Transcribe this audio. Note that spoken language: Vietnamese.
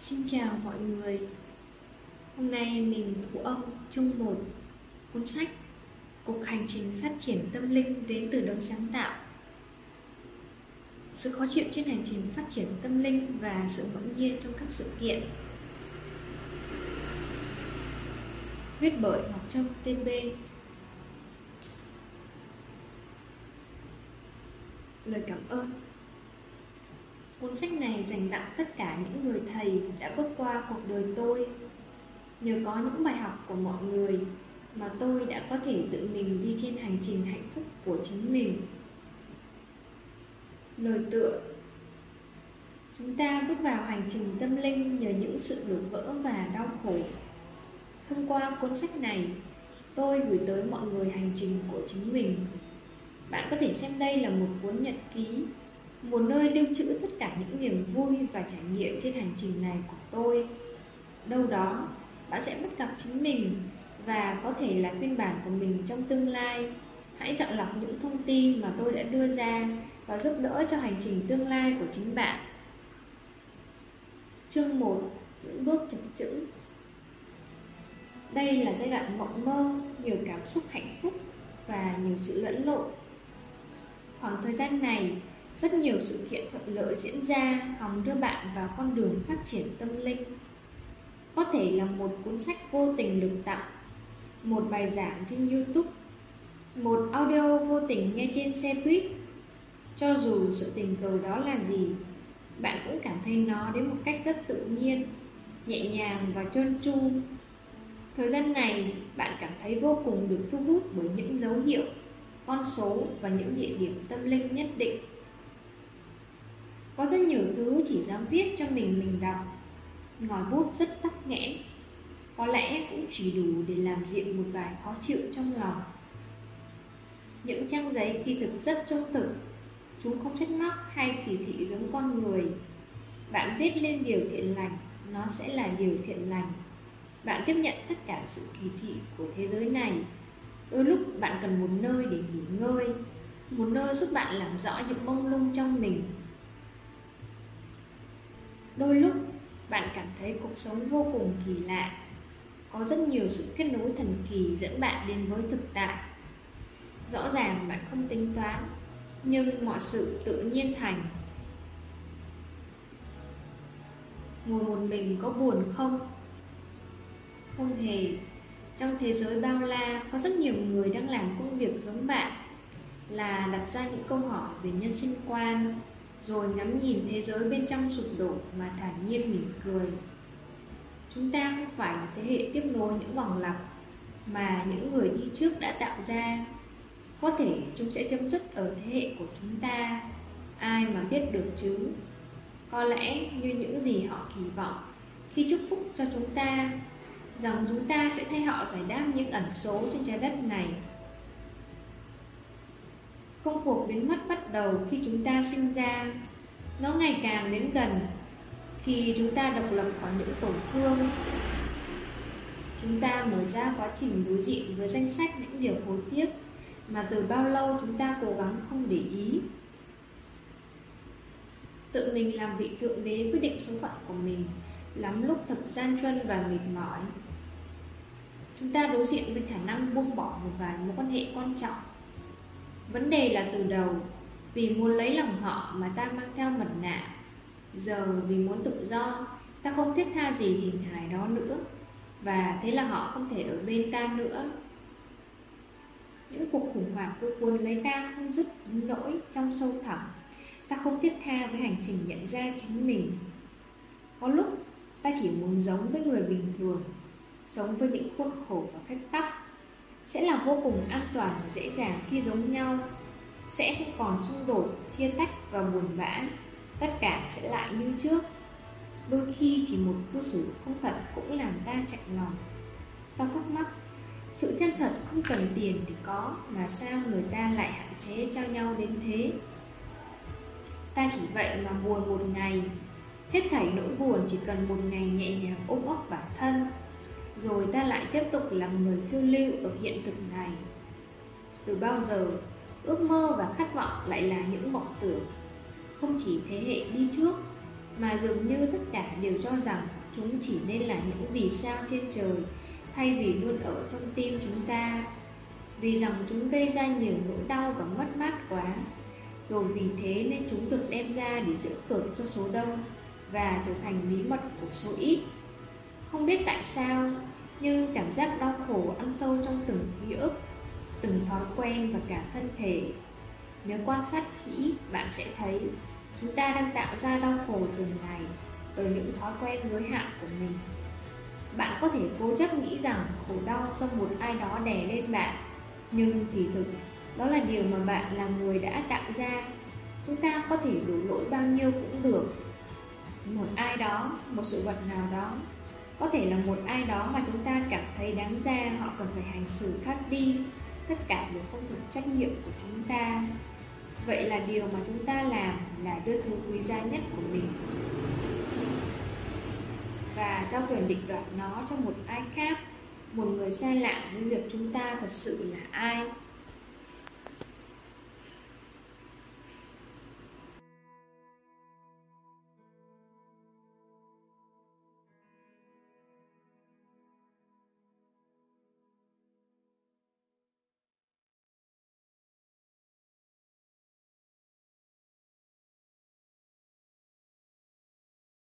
Xin chào mọi người. Hôm nay mình thủ ông chung một, cuốn sách Cuộc hành trình phát triển tâm linh đến từ đấng sáng tạo. Sự khó chịu trên hành trình phát triển tâm linh và sự ngẫu nhiên trong các sự kiện. Viết bởi Ngọc Trâm TB Lời cảm ơn. Cuốn sách này dành tặng tất cả những người thầy đã bước qua cuộc đời tôi. Nhờ có những bài học của mọi người mà tôi đã có thể tự mình đi trên hành trình hạnh phúc của chính mình. Lời tựa Chúng ta bước vào hành trình tâm linh nhờ những sự đổ vỡ và đau khổ. Thông qua cuốn sách này, tôi gửi tới mọi người hành trình của chính mình. Bạn có thể xem đây là một cuốn nhật ký một nơi lưu trữ tất cả những niềm vui và trải nghiệm trên hành trình này của tôi. Đâu đó, bạn sẽ bắt gặp chính mình và có thể là phiên bản của mình trong tương lai. Hãy chọn lọc những thông tin mà tôi đã đưa ra và giúp đỡ cho hành trình tương lai của chính bạn. Chương 1 những bước chập chững đây là giai đoạn mộng mơ, nhiều cảm xúc hạnh phúc và nhiều sự lẫn lộn. Khoảng thời gian này rất nhiều sự kiện thuận lợi diễn ra hòng đưa bạn vào con đường phát triển tâm linh. Có thể là một cuốn sách vô tình được tặng, một bài giảng trên YouTube, một audio vô tình nghe trên xe buýt. Cho dù sự tình cờ đó là gì, bạn cũng cảm thấy nó đến một cách rất tự nhiên, nhẹ nhàng và trơn tru. Thời gian này, bạn cảm thấy vô cùng được thu hút bởi những dấu hiệu, con số và những địa điểm tâm linh nhất định có rất nhiều thứ chỉ dám viết cho mình mình đọc. Ngòi bút rất tắc nghẽn. Có lẽ cũng chỉ đủ để làm dịu một vài khó chịu trong lòng. Những trang giấy khi thực rất trung thực. Chúng không trách móc hay kỳ thị giống con người. Bạn viết lên điều thiện lành, Nó sẽ là điều thiện lành. Bạn tiếp nhận tất cả sự kỳ thị của thế giới này. Đôi lúc bạn cần một nơi để nghỉ ngơi. Một nơi giúp bạn làm rõ những bông lung trong mình. Đôi lúc, bạn cảm thấy cuộc sống vô cùng kỳ lạ. Có rất nhiều sự kết nối thần kỳ dẫn bạn đến với thực tại. Rõ ràng bạn không tính toán, Nhưng mọi sự tự nhiên thành. Ngồi một mình có buồn không? Không hề. Trong thế giới bao la, có rất nhiều người đang làm công việc giống bạn, Là đặt ra những câu hỏi về nhân sinh quan rồi ngắm nhìn thế giới bên trong sụp đổ mà thản nhiên mỉm cười. Chúng ta không phải là thế hệ tiếp nối những vòng lặp mà những người đi trước đã tạo ra. Có thể chúng sẽ chấm dứt ở thế hệ của chúng ta, ai mà biết được chứ. Có lẽ như những gì họ kỳ vọng khi chúc phúc cho chúng ta rằng chúng ta sẽ thay họ giải đáp những ẩn số trên trái đất này công cuộc biến mất bắt đầu khi chúng ta sinh ra. Nó ngày càng đến gần khi chúng ta độc lập khỏi những tổn thương. Chúng ta mở ra quá trình đối diện với danh sách những điều hối tiếc mà từ bao lâu chúng ta cố gắng không để ý. Tự mình làm vị thượng đế quyết định số phận của mình, lắm lúc thật gian truân và mệt mỏi. Chúng ta đối diện với khả năng buông bỏ một vài mối quan hệ quan trọng. Vấn đề là từ đầu, Vì muốn lấy lòng họ mà ta mang theo mật nạ. Giờ vì muốn tự do, Ta không thiết tha gì hình hài đó nữa, Và thế là họ không thể ở bên ta nữa. Những cuộc khủng hoảng cứ cuốn lấy ta không dứt nỗi trong sâu thẳm. Ta không thiết tha với hành trình nhận ra chính mình. Có lúc, ta chỉ muốn giống với người bình thường Sống với những khuôn khổ và phép tắc sẽ là vô cùng an toàn và dễ dàng khi giống nhau, sẽ không còn xung đột, chia tách và buồn bã. Tất cả sẽ lại như trước. Đôi khi chỉ một cư xử không thật cũng làm ta chạnh lòng. Ta thắc mắc, sự chân thật không cần tiền thì có, mà sao người ta lại hạn chế cho nhau đến thế? Ta chỉ vậy mà buồn một ngày. Hết thảy nỗi buồn chỉ cần một ngày nhẹ nhàng ôm ấp bản thân rồi ta lại tiếp tục làm người phiêu lưu ở hiện thực này. Từ bao giờ, ước mơ và khát vọng lại là những mộng tưởng. Không chỉ thế hệ đi trước, mà dường như tất cả đều cho rằng chúng chỉ nên là những vì sao trên trời, thay vì luôn ở trong tim chúng ta. Vì rằng chúng gây ra nhiều nỗi đau và mất mát quá, rồi vì thế nên chúng được đem ra để giữ cược cho số đông và trở thành bí mật của số ít. Không biết tại sao nhưng cảm giác đau khổ ăn sâu trong từng ký ức, từng thói quen và cả thân thể. Nếu quan sát kỹ, bạn sẽ thấy chúng ta đang tạo ra đau khổ từng ngày từ những thói quen giới hạn của mình. Bạn có thể cố chấp nghĩ rằng khổ đau do một ai đó đè lên bạn. Nhưng thì thực, đó là điều mà bạn là người đã tạo ra. Chúng ta có thể đổ lỗi bao nhiêu cũng được. Một ai đó, một sự vật nào đó có thể là một ai đó mà chúng ta cảm thấy đáng ra họ cần phải hành xử khác đi. Tất cả đều không thuộc trách nhiệm của chúng ta. Vậy là điều mà chúng ta làm là đưa thứ quý giá nhất của mình. Và trao quyền định đoạt nó cho một ai khác, một người xa lạ với việc chúng ta thật sự là ai?